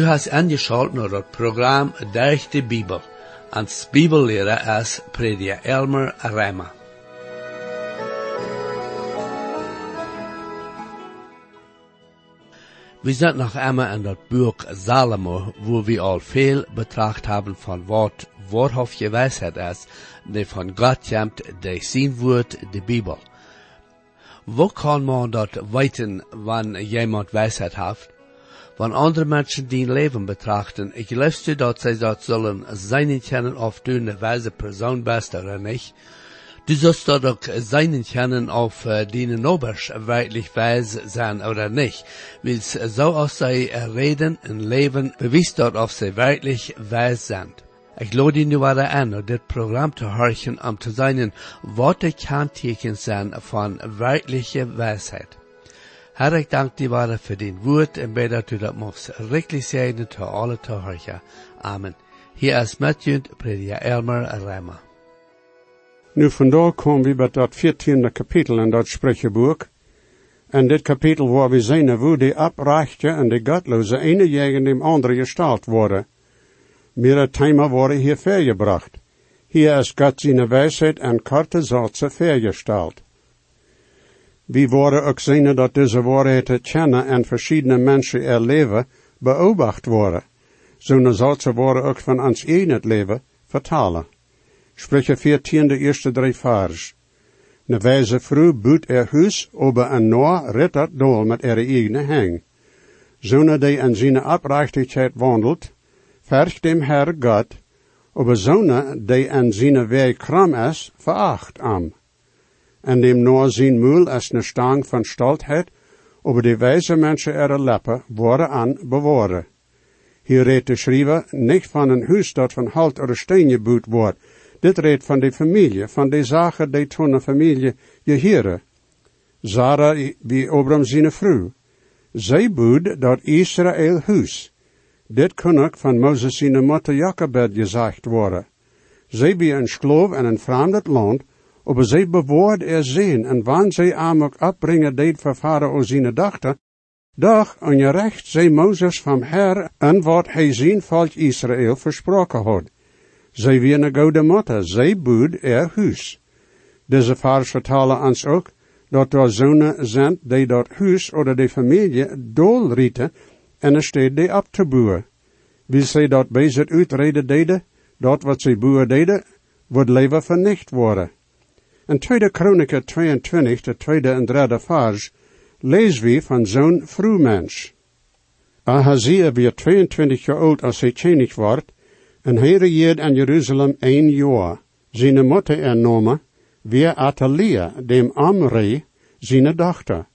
Du hast angeschaltet naar het programma Durch de Bibel. Als Bibellehrer is prediker Elmer Reimer. Wir sind noch einmal in das Buch Salomo, wo wir all viel betracht haben von Wort wahrhaftige Weisheit ist, die von Gott kommt, die sein Wort, die Bibel. Wo kann man dort weten, wann jemand Weisheit hat? Wann andere Menschen die Leben betrachten, ich löste dort, sie dort sollen seinen kennen auf eine weise Person bist oder nicht, Du sollst dort auch seinen kennen auf äh, denen Obersch wirklich weise sein oder nicht. Weil so aus sei Reden und Leben bewies dort, ob sie wirklich weise sind. Ich lade ihn weiter an, um das Programm zu horchen, um zu seinen Worte Kanteken sein von wirklicher Weisheit. Herr, ich danke dir weiter für den Wort und bete, du das machst richtig sein zu alle horchen. Amen. Hier ist Matthew, Prediger Elmer Reimer. Nu vandaag komen we bij dat 14e kapitel in dat spreekboek. En dit kapitel waar we zien hoe de oprechte en de godloze ene tegen de andere gestalt worden. Mehrere thema worden hier vergebracht. Hier is God zijn wijsheid en korte Sätze vergestalt. We worden ook zien dat deze waarheden kennen en verschillende mensen erleven, beobacht worden. Zo'n Sätze worden ook van ons het leven vertalen. Sprüche 14, de eerste drie vers. Ne wijze vrouw boet er huis, een noor rit dat dol met er eigen hang. Zone die in zijn oprechtigheid wandelt, vergt dem Herr God, ober zone die in zijn weg kram is, veracht am. En dem noor zijn moel is ne stang van stoltheid, ober die wijze mensen er leppen worden aan beworen. Hier redt de schrijver niet van een huis dat van halt oder steen geboet wordt, dit redt van de familie, van de zaken die toen een familie heren. Zara wie Obram zijn vrouw. Zij boed dat Israël huis. Dit kon ook van Mozes zijn moeder Jacobed gezegd worden. Zij bij een schloof en een vreemd land, aber zij bewoord er zijn, en wanneer zij am ook opbrengen deed voor vader zijn dochter, doch aan je recht zij Mozes van her en wat hij zien volk Israël versproken had. Zij wie een goede moeder, zij boed er huis. Deze vers vertalen ons ook dat er zonen zijn die dat huis oder de familie doelrieten en er steed die op te boeren. Wie zij dat bezig uitreden deden, dat wat zij boeren deden, wordt leven vernicht worden. In 2 Kroniker 22, de tweede en derde vers, lezen we van zo'n vroegmens. Ahazia weer 22 jaar oud als hij tjenig wordt, en hij regeerde in Jeruzalem een jaar. Zijn moeder ernome, weer Atalia, dem Amri, zijn dochter.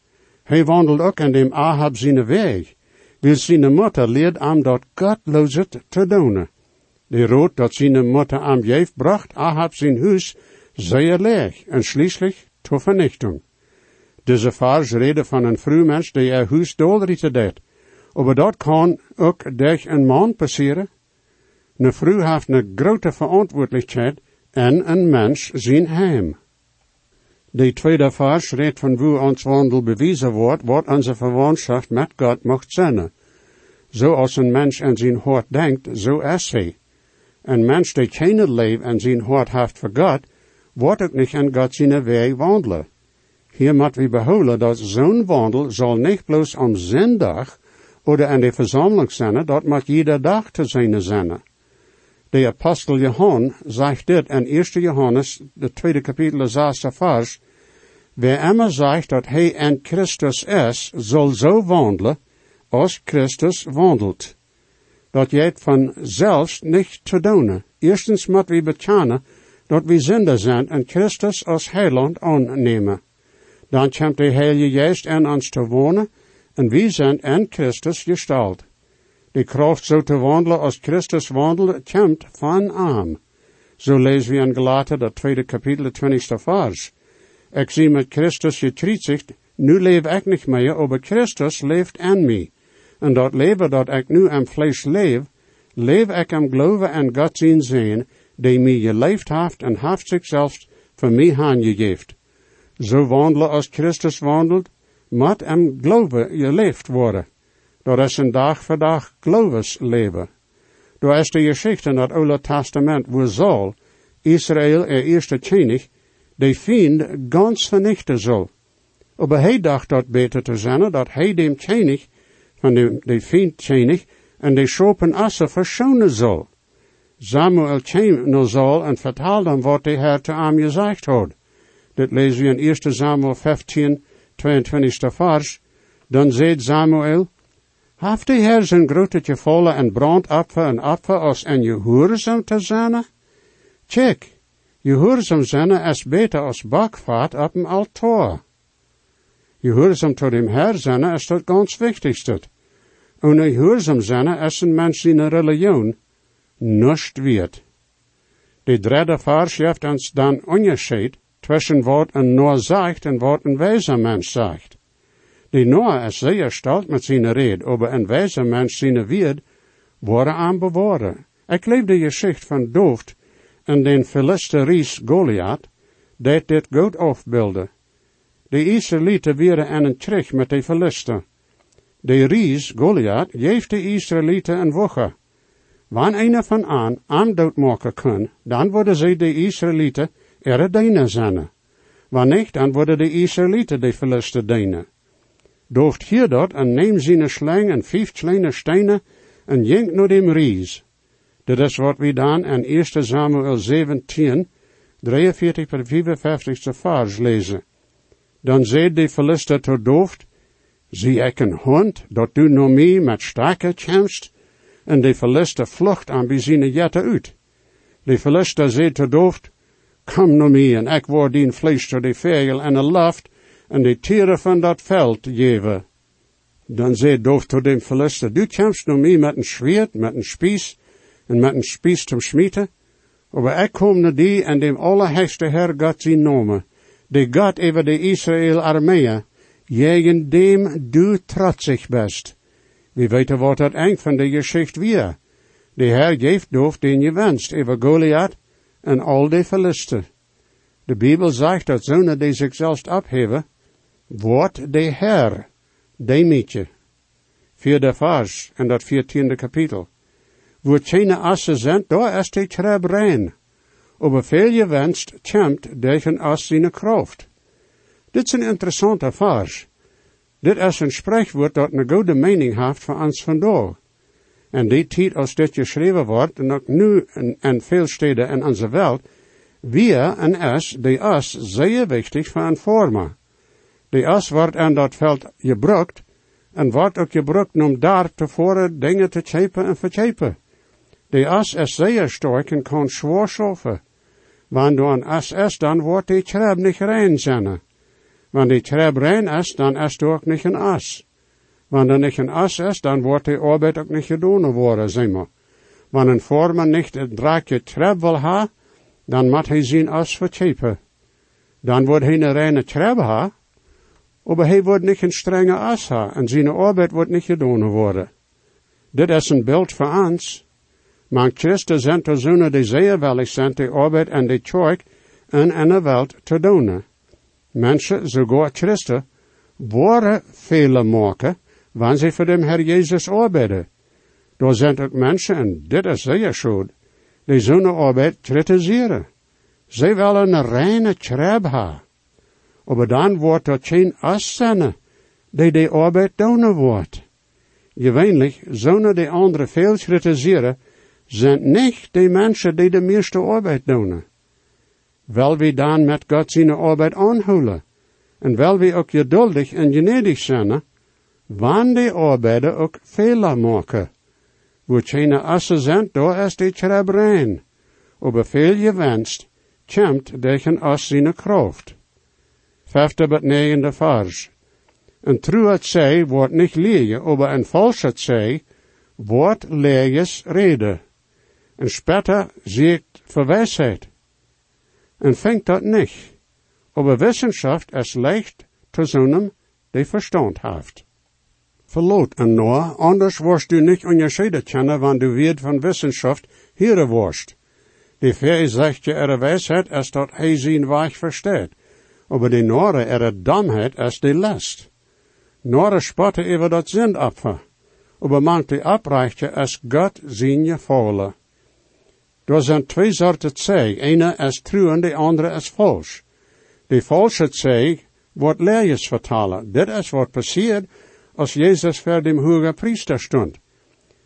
Hij wandelt ook in dem Ahab zijn weg, wil zijn moeder leert am dat godloosheid te doen. De rood dat zijn moeder am jeef bracht Ahab zijn huis zeer leeg en schließlich zur Vernichtung. Deze vers reden van een vrouwmens die er huis deed. Aber dat kan ook durch een man passeren. Een vrouw heeft een grote verantwoordelijkheid en een mens zijn heim. De tweede vers redt van hoe ons wandel bewezen wordt, wat onze verwantschap met God mocht zijn. Zoals een mens in zijn hart denkt, zo is hij. Een mens die geen leven in zijn hart heeft voor God, wordt ook niet in God zijn weg wandelen. Hier moet we behouden dat zo'n wandel zal niet bloos om zondag oder in de verzameling zijn, dat moet jeder dag te zijn zijn. De apostel Johannes zegt dit in 1 Johannes, de tweede kapitel, de zesde vers. Wer immer zegt dat hij in Christus is, zal zo wandelen, als Christus wandelt. Dat jij het van zelfs niet te doen. Eerstens moet we bekennen dat we zinder zijn en Christus als heiland aannemen. Dan komt de Heilige Geest in ons te wonen en we zijn in Christus gestalt. De kracht zo te wandelen als Christus wandelde, komt van aan. Zo lezen we in Galaten, dat tweede kapitel, twintigste vers. Ik zie met Christus gekruisigd, nu leef ik niet meer, aber Christus leeft in mij. En dat leven dat ik nu am vlees leef, leef ik am geloven en God zien zijn, die mij geleefd heeft en heeft zichzelf voor mij aangegeven. Zo wandelen als Christus wandelt, moet am geloven geleefd worden. Dat is een dag voor dag geloofsleven. Door is de geschichte in het Oude Testament, wo zal Israël er eerste tjenig, de fiend ganz vernichten zal. Maar hij dacht dat beter te zijn, dat hij dem tjenig, van de, de fiend tjenig, en de schopen asse verschonen zal. Samuel kwam naar zal en vertaalde wat de Heer te hem gezegd had. Dat lezen we in 1 Samuel 15, 22 vers. Dan zei Samuel, Heeft de Heer zijn grote gevallen en brandopfer en opfer als en gehoorzaam te zijn? Check, gehoorzaam zijn is beter als bakvaart op een altaar. Gehoorzaam tot dem Heer zijn is dat ganz wichtigste. En gehoorzaam zijn is een mens in een religion nust wird. De derde vers geeft ons dan onderscheid tussen wat een Noah zegt en wat een wijze mens zegt. De Noah is zeer stolz met zijn red, over een wijze mens zijn wierd worden aan beworen. Ik leef de geschicht van Dooft en den Ries Goliath, dat dit goed afbeelde. De Israëlieten werden aan een terug met de Philister. De Ries Goliath geeft de Israëlieten een woche. Wanneer een van aan aan doodmaken kan, dan worden zij de Israëlieten er dienen zijn. Wanneer dan worden de Israëlieten de Philister dienen. Dooft hier dat en neem zijn slang en vijf kleine stenen en jenk naar dem ries. Dat is wat we dan in 1 Samuel 17, 43 per 55 vers lezen. Dan zei de Philister tot Dooft, zie ik een hond, dat du naar mij met sterke kämpst, en de Philister vlucht aan bij zijn jette uit. De Philister zei te Dooft, kom naar mij en ik word dien vlees de vegel en de lucht en de tieren van dat veld geven. Dan zei Dooft tot de Philister, du kämpst naar mij met een schwert, met een spies en met een spies zum schmieten, maar ik kom naar die en dem allerheiligste Herr God zijn nomen, de God over de Israël armee, jegen dem du trotsig best. Wie weten wat het eind van de geschicht weer. De Heer geeft doof den je wenst over Goliath en al de Philisten. De Bijbel zegt dat zonen die zichzelf opheven, wordt de Heer, de mietje. Vierde vers en dat veertiende kapitel. Wo tjene asse zendt, daar is de treb rein. Over veel je wenst, kämpt tegen as zijn kracht. Dit is een interessante vers. Dit is een spreekwoord dat een goede mening heeft voor ons vandaag. En die tijd als dit geschreven wordt, en ook nu in, veel steden in onze wereld, wir en es, die as, zeer wichtig voor een vormen. Die as wordt aan dat veld gebruikt, en wordt ook gebruikt om daar tevoren dingen te chepen en verchepen. Die as is zeer sterk en kan zwaar schoven. Wanneer een as is, dan wordt die treb niet rein. Wanneer die treb rein is, dan is er ook niet een as. Wanneer er niet een as is, dan wordt die arbeid ook niet gedaan worden, zeg maar. Wanneer een vormer niet een draakje treb wil ha, dan moet hij zijn as verchepen. Dan wordt hij een reine treb ha, maar hij wordt niet een strenge as ha, en zijn arbeid wordt niet gedaan worden. Dit is een beeld voor ons. Maar Christen zijn de zonen die zeer wellig zijn de arbeid en kerk en in de wereld te doen. Mensen, sogar Christen, worden Fehler maken, wanneer ze voor dem Herr Jezus arbeiden. Daar zijn ook mensen, en dit is zeer schuld, die zo'n arbeid kritiseren. Ze willen een reine treb hebben. Maar dan wordt er geen zijn, die de arbeid doen wordt. Gewöhnlich, zonen die anderen veel kritiseren, zijn niet de mensen die de meeste arbeid doen. Wel we dan met God zijn arbeid aanhouden. En wel we ook geduldig en gnedig zijn, wanneer de arbeider ook Fehler maken. Wo keine Asse sind, da ist die Schreiberein. Aber viel gewenst, kämmt tegen as zijn kracht. Vijfde bet negende vers. Een truet zij wordt niet liegen, aber een valse zij wordt leges rede. En später siegt verwijsheid. En fängt dat nicht. Aber Wissenschaft is leicht zu zonem, die Verstand haft. Verloot en Noah, anders wirst du nicht unterscheiden kennen, wann du wird von Wissenschaft hier wirst. Die Fee sagt ja ihre Weisheit, als hij zijn Weg versteht. Aber die Nore ihre Dummheit, als die Last. Nore spotten über dat Sindopfer. aber manche abreichen als Gott zijn gevallen. Er zijn twee soorten zei, ene als true en de andere als vals. De valse zei wordt leerjes vertalen. Dit is wat passiert als Jezus voor dem hoge priester stond.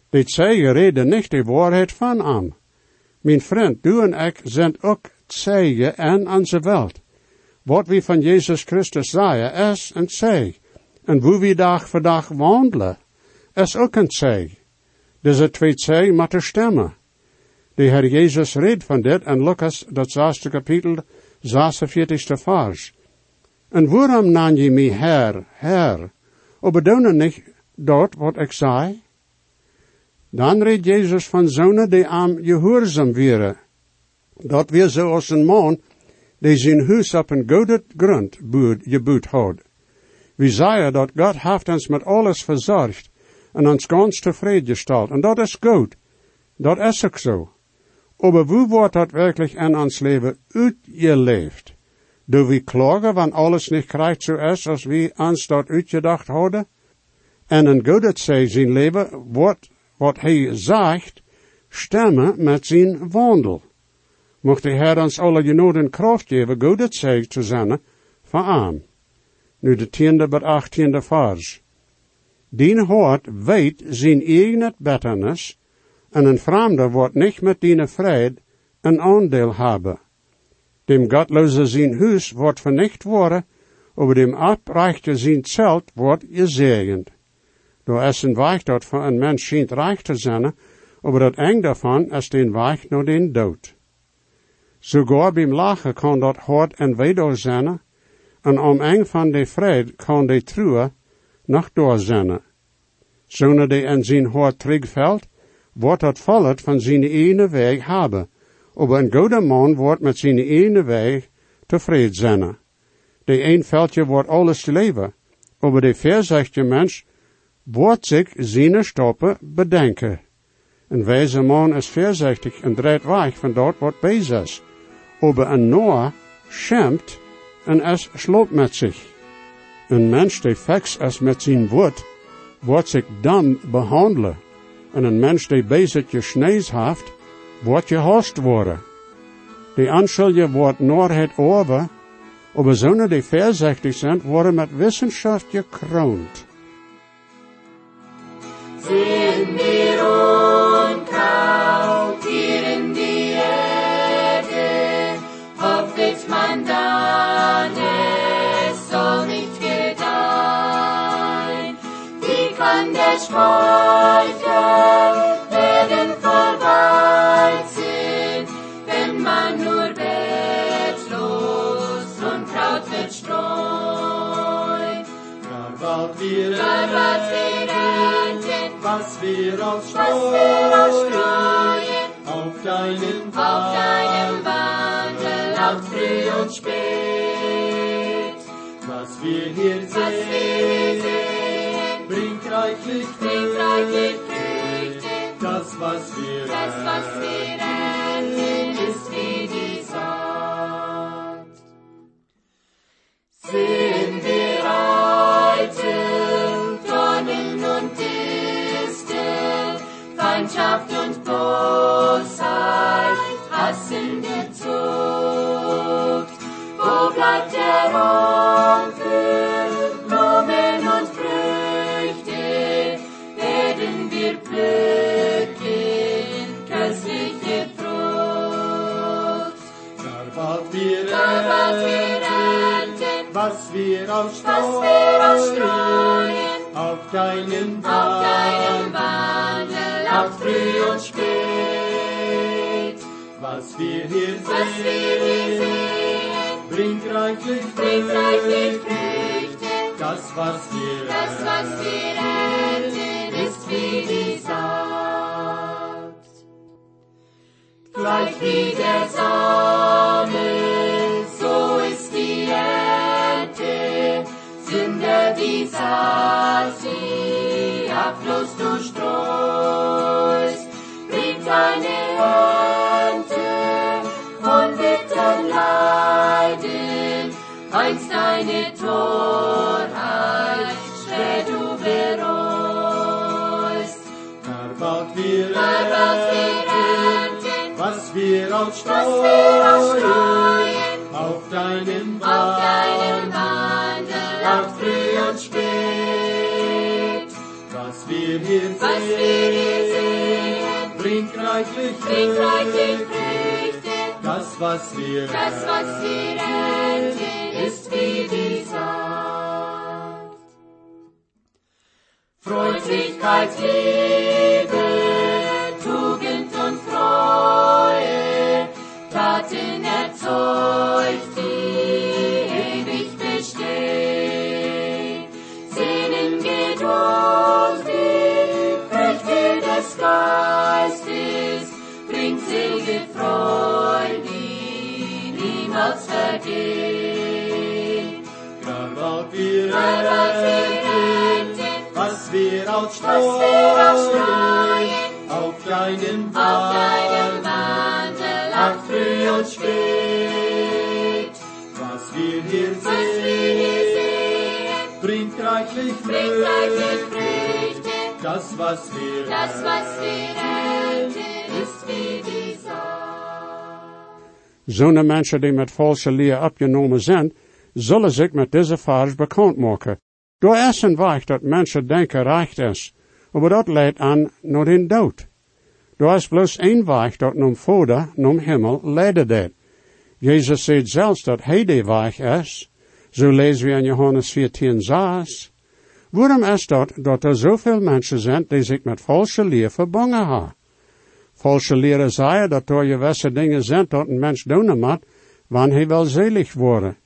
Die zei reden niet de waarheid van aan. Mijn vriend, du en ik zijn ook zeigen en onze welt. Wat we van Jezus Christus zeggen is een zei. En hoe we dag voor dag wandelen, is ook een zei. Deze twee zei moeten stemmen. De Heer Jezus redt van dit en Lucas, dat zesde kapitel, 46 vers. En waarom nam je mij Heer? Aber doen niet dat wat ik zei? Dan reed Jezus van zonen die aan gehoorzaam waren. Dat weer zoals een man die zijn huis op een goede grond gebouwd had. We zeiden dat God heeft ons met alles verzorgd en ons ganz tevreden gesteld. En dat is goed. Dat is ook zo. Aber hoe wordt dat werkelijk in ons leven uitgeleefd? Do we klagen, wanneer alles niet krijgt zo is als we ons dat uitgedacht hadden? En een goede zijn leven wordt wat hij zegt, stemmen met zijn wandel. Mocht de Heer ons alle genoten kracht geven, goed het zegt te zijn, van aan. Nu de tiende bij achttiende vers. Dien hart weet zijn eigen betternis, en een vreemde wordt niet met die vrede een aandeel hebben. Dem gottloze zijn huis wordt vernicht worden, over dem abreichte zijn zelt wordt gezegend. Door een weg dat voor een mens schijnt rijk te zijn, maar dat eng daarvan is den weg naar den dood. Sogar beim lachen kan dat hard en weder zijn, en om eng van de vrede kan de truwe nog door zijn. Zonder de in zijn hart terugvalt, wordt dat vallet van zijn ene weg hebben, aber een goede man wordt met zijn ene weg tevreden zijn. De een veldje wordt alles te leven, aber de verzegde mens wordt zich zijn stoppen bedenken. Een wijze man is voorzichtig en draait weg van dat wat bezig is. Aber een Noah schämt en is sloopt met zich. Een mens die fix is met zijn woord, wordt zich dan behandelen. En een mens die bezig je snees heeft, wordt je host worden. Die aanschulje wordt nooit het over, aber zonen die voorzichtig zijn, worden met wetenschap gekroond. Das was wir das, was wir auf deinen auf deinem Wandel, laut früh und spät. was wir hier Was sehen, bringt reichlich bringt reichlich Früchte, das was wir das, was wir ernten, ist wie die Saat. Gleich wie der Same, sie Abfluss du streust, bringt deine Ernte von bitteren Leiden, einst deine Torheit, spät du bereust. Verbaut wir, was wir ausstreuen, auf deinem Wandel, auf früh und spät. Was wir hier was wir hier sehen, bringt reichlich bringt Früchte. Das, was wir Das, was wir ernten, ist wie die Saat. Freundlichkeit, Liebe, Tugend und Treue, Taten erzeugt, niemals vergeht. Egal, wir Egal, was wir ernten, ernten, was wir was wir ausstreuen ausstreuen, auf deinem auf deinem Wandel, Wandel, Ach, früh und spät, was wir hier was wir hier sehen, sehen, bringt reichlich bringt reichlich Früchte. Früchte. Das, was wir Das, was wir ernten, ist wie die Saat. Zo'n mensen die met valse leer abgenomen zijn, zullen zich met deze vaars bekend maken. Door is een weg dat mensen denken recht is, maar dat leidt aan naar den dood. Door is bloos één weg dat nom Vader, nom Himmel, leiden dat. Jezus zegt zelfs dat hij de weg is, zo lezen we in Johannes 14, 6. Waarom is dat dat er zoveel mensen zijn die zich met valse leer verbangen hebben? Falsche leren zeggen dat er gewisse dingen zijn dat een mens doen moet, wanneer hij wel zelig worden.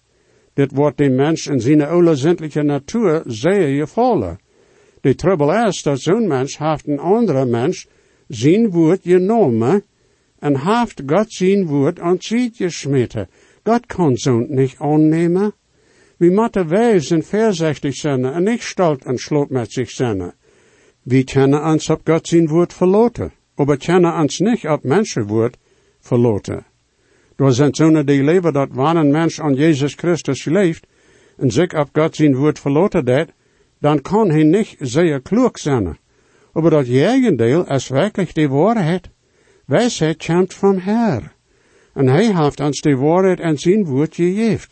Dit wordt de mens in zijn oorlozindelijke natuur zeer gevallen. De trouble is dat zo'n mens heeft een andere mens zijn woord genomen en heeft God zijn woord aan zich gesmeten. God kan zo'n niet aannemen. We moeten wijs en voorzichtig zijn en niet stolt en sloop met zich zijn. We kennen ons op God zijn woord verloten, aber kennen ons niet op mensenwoord verloten. Door zijn zonen die leven dat wanneer een mens aan Jezus Christus leeft en zich op God zijn woord verloten dat, dan kan hij niet zeer klug zijn. Aber dat Gegenteil is werkelijk de waarheid. Wijsheid komt van Herr. En hij heeft ons de waarheid en zijn woord gegeven.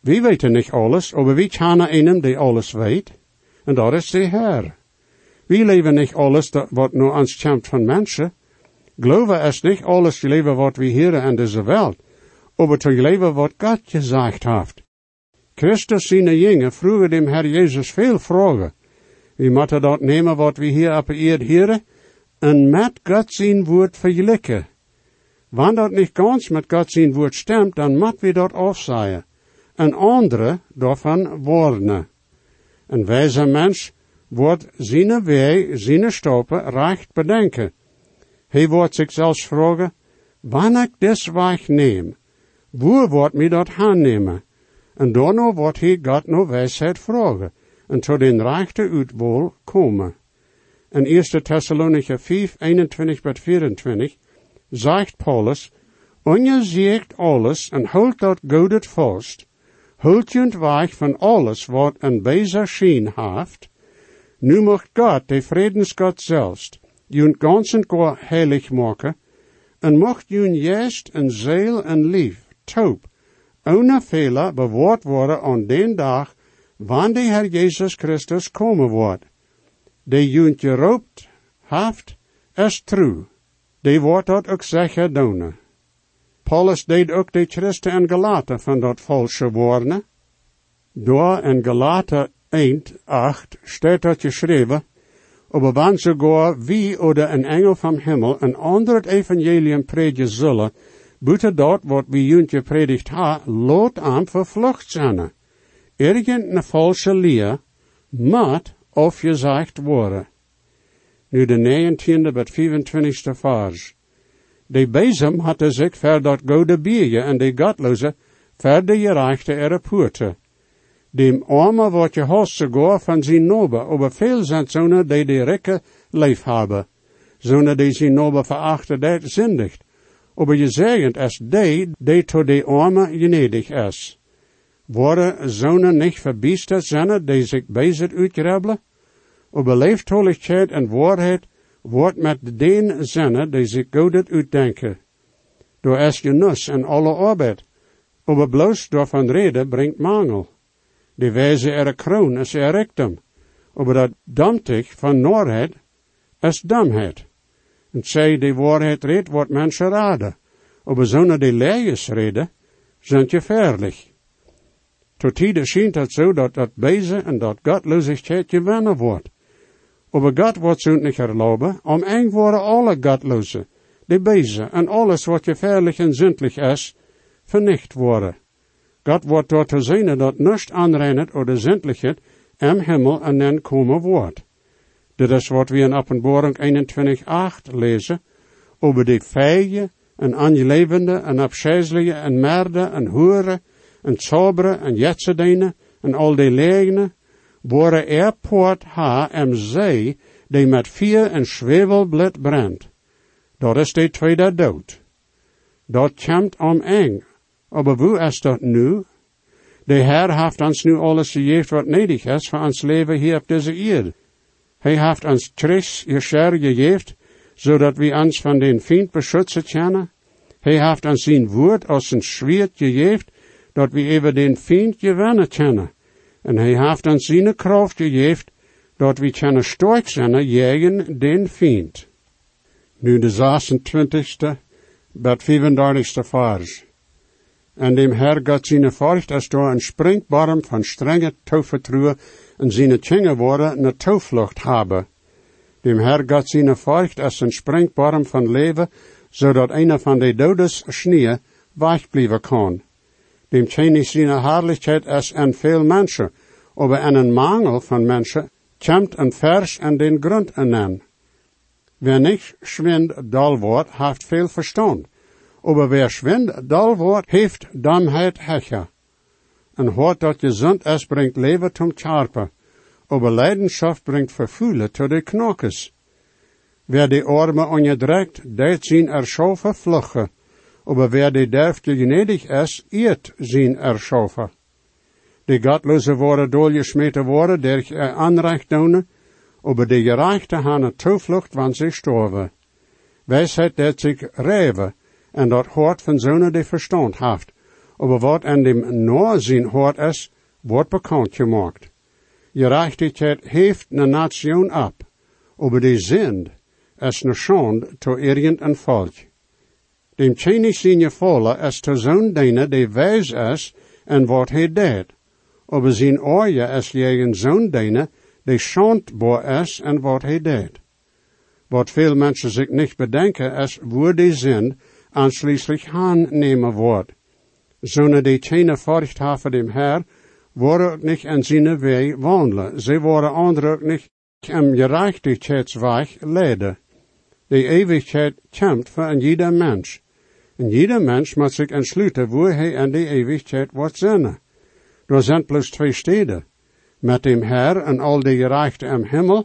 We weten niet alles, aber we kennen einem die alles weet. En dat is de Herr. We leven niet alles dat wat nu ons komt van mensen. Geloven is niet alles te leven wat we hier in deze wereld, aber te leven wat God gezegd heeft. Christus zijn jongen vroegen dem Herr Jezus veel vragen. We moeten dat nemen wat we hier op hieren, en met God zijn woord vergelijken. Wanneer dat niet ganz met God zijn woord stemt, dan moet we dat afzaaien. En andere daarvan warnen. Een wijze mens wordt zijn wij, zijn stappen recht bedenken. Hij wordt zich zelfs vragen, wanneer ik des weg neem, wo wordt mij dat aannemen? En daarna wordt hij God naar wijsheid vragen, en tot den rechte uitwol komen. In 1 Thessalonicher 5, 21 tot 24 zegt Paulus, zegt alles en houdt dat godet vast, houdt je weg van alles wat een bezer schien heeft, nu mocht God, de vredensgod zelfs, je ganzen går heilig maken, en mocht je juist en ziel en lief, taub, ohne Fehler bewaard worden aan den dag, wanneer de Herr Jezus Christus komen wordt. De junt geroopt heeft, is true. De wordt dat ook zeggen doen. Paulus deed ook de Christen en Galaten van dat valse woorden. Door in Galaten 1, 8 staat dat geschreven, aber wann sogar wie oder ein Engel vom Himmel ein anderes Evangelium predigen zullen, buiten dat wat wie junt gepredigt ha, lot aan vervlucht zijn. Irgendeine falsche leer moet afgezegd worden. Nu de 19e tot 25e vers. De bezem hatte zich ver dat gode bierje en de godloze ver de gerechte ere poorte. Dem arme wordt je host sogar van zijn nobe, aber veel zijn zonen die de rikke lief hebben. Zonen die zijn nobe verachten, dat zindigt. Aber gezegend is die, die to de arme genedig is. Worden zonen niet verbiesterd zijn, die zich bezig uitgrabbelen? Aber leeftoligheid en waarheid wordt met den zinnen die zich godet uitdenken. door es genus en alle arbeid. Aber bloos door van reden brengt mangel. De wijze er kroon is er rectum. Aber dat domtig van noorheid is domheid. En zij die waarheid redt, wordt mensen raden. Aber zonder die lees reden, zijn gefährlich. Tot tijden schijnt het zo dat dat Beze en dat Gottlosigkeit gewinnen wordt. Aber Gott wordt zo niet erlauben, om eng worden alle Gottlosen, die Beze en alles wat gefährlich en zindlich is, vernicht worden. God wordt door te zien dat niets aanrennet oder zindlichheid am Himmel en dan komen wordt. Dit is wat we in Openbaring 21.8 lezen, over die feien en aangelevende en afscheidselijke en merde en hoeren en zobere en jetsedenen en al die leegnen, worden er poort ha en zee die met vier en zwevelblad brandt. Dat is de tweede dood. Dat om eng. Aber wo is dat nu? De Heer heeft ons nu alles gegeven wat nodig is voor ons leven hier op deze aarde. Hij heeft ons Chris Jesher gegeven, zodat we ons van den Feind beschützen kunnen. Hij heeft ons zijn woord als een schwert gegeven, dat we even den Feind gewinnen kunnen. En hij heeft ons zijn kracht gegeven, dat we kunnen sterk zijn tegen den Feind. Nu de 26e, bet 35e vers. En dem Herr Gott seine Furcht, als door een springbarm van strenge tovertruhe en seine Tjenge worden na toevlucht hebben. Dem Herr Gott seine Furcht, als een springbarm van leven, zodat einer van de dodes sneeuw weich blijven kan. Dem tjene seine Herrlichkeit als en veel mensen, aber einen Mangel van mensen, kämmt een vers en den grond aan. Wer nicht schwind wordt, heeft veel verstand. Aber wer schwind dal wordt, heeft damheid hecher. En hoort dat gezond is, brengt leven zum Charpen. Aber Leidenschaft brengt verfühle tot de knokkes. Wer die Arme onderdrekt, deed zien er zo vervluchten. Aber wer die derfte gnädig is, eert zien er schoven. Die gottloze worden doorgesmeten worden, der er aanrecht doen, aber die gerechte han een toevlucht, want ze storven. Wijsheid deed zich reven, en dat hoort van zonen die verstand heeft. Aber wat an dem Noorzien hoort is, wordt bekend gemaakt. Gerechtigheid heeft een nation ab, aber die zind is ne schand to irgend een volk. Dem zien je volle is to zo'n dene die wijs is en wat hij deed. Aber zijn oorje is jegen zo'n dene die schandbaar is en wat hij deed. Wat veel mensen zich niet bedenken is, wo die zind aanschließlich aannemen wordt. Zonen die keine Furcht haben dem Herr, worden ook nicht an seine Weg wandelen. Sie worden andere ook nicht am Gerechtigkeitsweg leiden. Die Ewigkeit kämpft für ein jeder Mensch. En jeder Mensch muss sich entschließen, wo er an die Ewigkeit wird sein. Da sind bloß zwei Städte. Mit dem Herr und all die Gerechten im Himmel,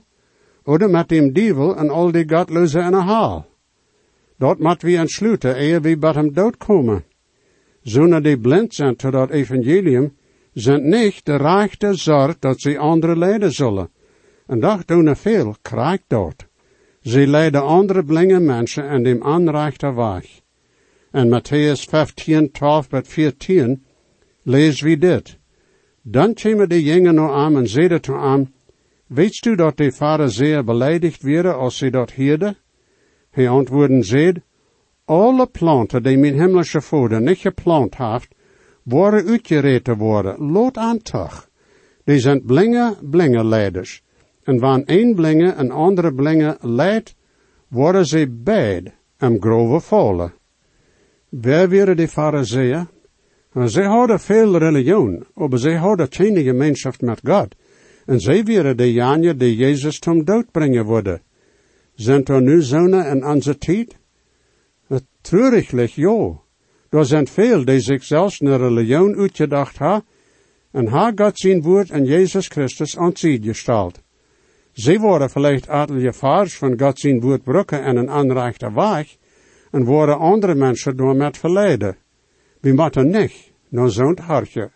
oder mit dem Dievel und all die Gottlose in der Hall. Dort moet we entschließen, ehe we bij hem dood komen. Zonen die blind zijn tot dat evangelium, zijn niet de rechte zorg dat ze andere leiden zullen. En dat doen er veel, krijgt dat. Ze leiden andere blinge mensen en dem aanrechte weg. En Matthäus 15, 12 tot 14, lees wie dit. Dan komen de jongen naar aan en zeiden tot aan, Weet du dat de Pharisäer beleidigt werden als ze dat hierden? Hij antwoordde zeid, alle planten die mijn hemelse vader niet geplant heeft, worden uitgereten worden, lood aan toch. Die zijn blinge, blinge leiders. En wanneer een blinge een andere blinge leidt, worden ze beid en grove vallen. Wer waren die fariseeën? Ze hadden veel religie, maar ze hadden geen gemeenschap met God. En zij waren de janje die Jezus zum dood brengen worden. Sind er nu zonen in onze tijd? Natuurlijk, ja. Er zijn veel die zich zelfs een religion uitgedacht ha, en ha God zijn woord en Jezus Christus aan gesteld. Ze worden vielleicht adelige vaars van God zijn woord en een aanrechte weg, en worden andere mensen door met verleiden. We moeten niet, naar zo'n hartje.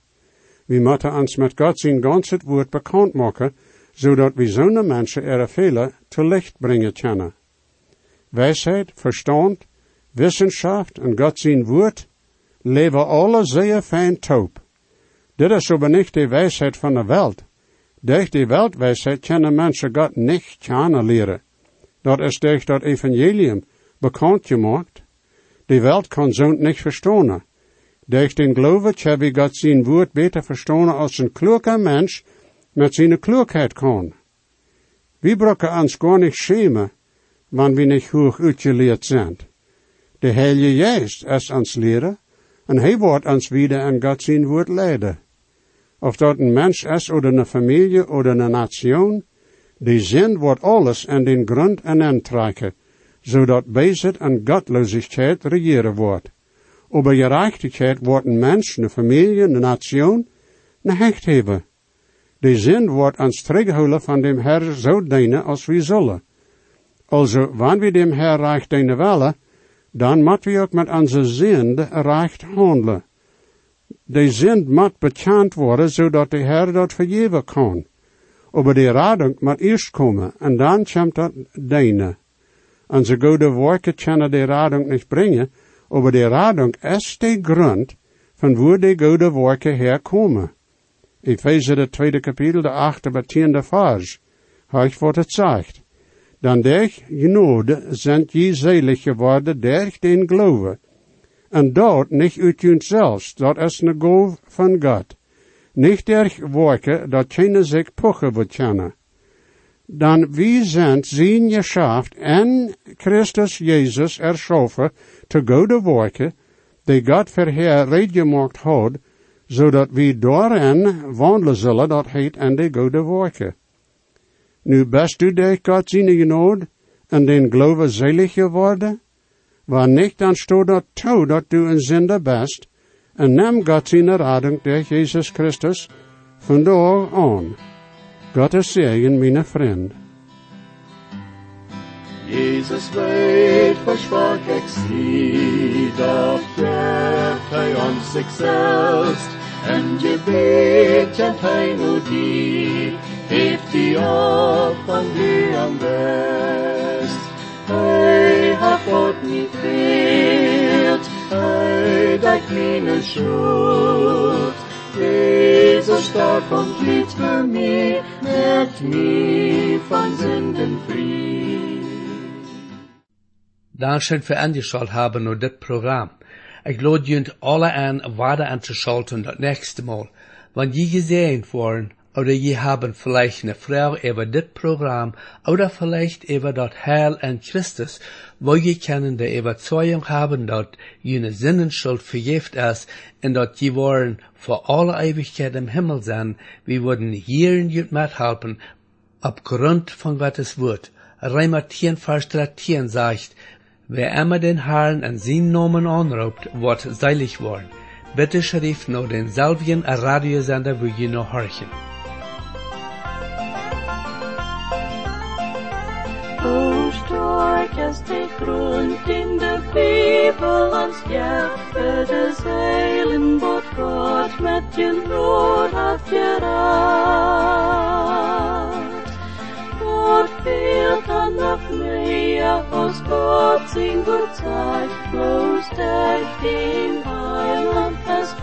We moeten ons met God zijn ganse woord bekend maken, zodat we zo'n mensen er vele te licht brengen kunnen. Wijsheid, verstand, Wissenschaft en God zijn woord leven alle zeer fijn taub. Dit is aber nicht die wijsheid van de wereld. Durch die Weltweisheit kunnen mensen God niet kennen leren. Dat is durch dat evangelium bekannt gemacht. Die Welt kan zo niet verstaan. Durch den Glaube hebben God zijn woord beter verstaan als een kloker mens met zijn kloekheid kan. We brauchen ons gar nicht schämen, wann wir nicht hoch uitgeleerd sind. De Heilige Geest is ons leren, en hij wordt ons wieder aan God zijn woord leiden. Of dat een mens is, oder een familie, oder een nation, die zin wordt alles aan den grond en aantrekken, zodat bezit en godloosheid regeren wordt. Over gerechtigheid wordt een mens, een familie, een nation, een hecht hebben. De zin wordt ons terughouden van dem Herr zo dienen als we zullen. Also, wanneer we dem Herr recht dienen willen, dan moeten we ook met onze zin recht handelen. De zin moet bekend worden, zodat de Herr dat vergeven kan. Aber de radung moet eerst komen, en dan komt dat dienen. Onze goede werken kunnen de radung niet brengen, aber de radung is de grond van waar de goede werken herkomen. Epheser, de tweede kapitel, de achte bij tiende vers. Heuch wordt het zegt. Dan durch genode zijn je selig geworden durch den Glaube. En dat niet uit jezelf, dat is een goof van God. Niet durch werken, dat keine zich puchen wordt kennen. Dan wie zijn zien geschaft en Christus Jezus erschaffen te gode werken, die God verheer redgemaakt had, zodat we daarin wandelen zullen, dat heet en de goede werken. Nu best u de God zien genood en den geloven zelig geworden? Waar niet dan stoot dat toe dat du een zinder best, en neem zijn rading door Jezus Christus van de aan. God is zegen, mijn vriend. Jesus weet versprach ik zie, dat geeft hij ons en je weet kent hij nu die, heeft die op van die aan best. Hij hat God niet veelt, hij dat mijn schuld. Jezus starb und litt für mich, merkt mich von Sünden frei. Dankeschön für angeschaut haben und das Programm. Ich lade junt alle an, weiter anzuschalten das nächste Mal. Wenn je gesehen worden, oder je haben vielleicht eine Frau über das Programm, oder vielleicht über das Heil an Christus, wo je können die Überzeugung haben, dass jene Sinnenschuld vergift ist, und dass je wollen vor aller Ewigkeit im Himmel sein, wir würden hier in jut mithelfen, aufgrund von Gottes Wort. Reimer 10, Vers 13 sagt, Wer immer den Herrn an seinen Namen anruft, wird seilig worden. Bitte schrift nur den selben Radiosender, wo ihr noch horchen. Grund in hat gerat. Gott führt dann af mig, aus hos Gott sin Gud sej, most af din vej, og fast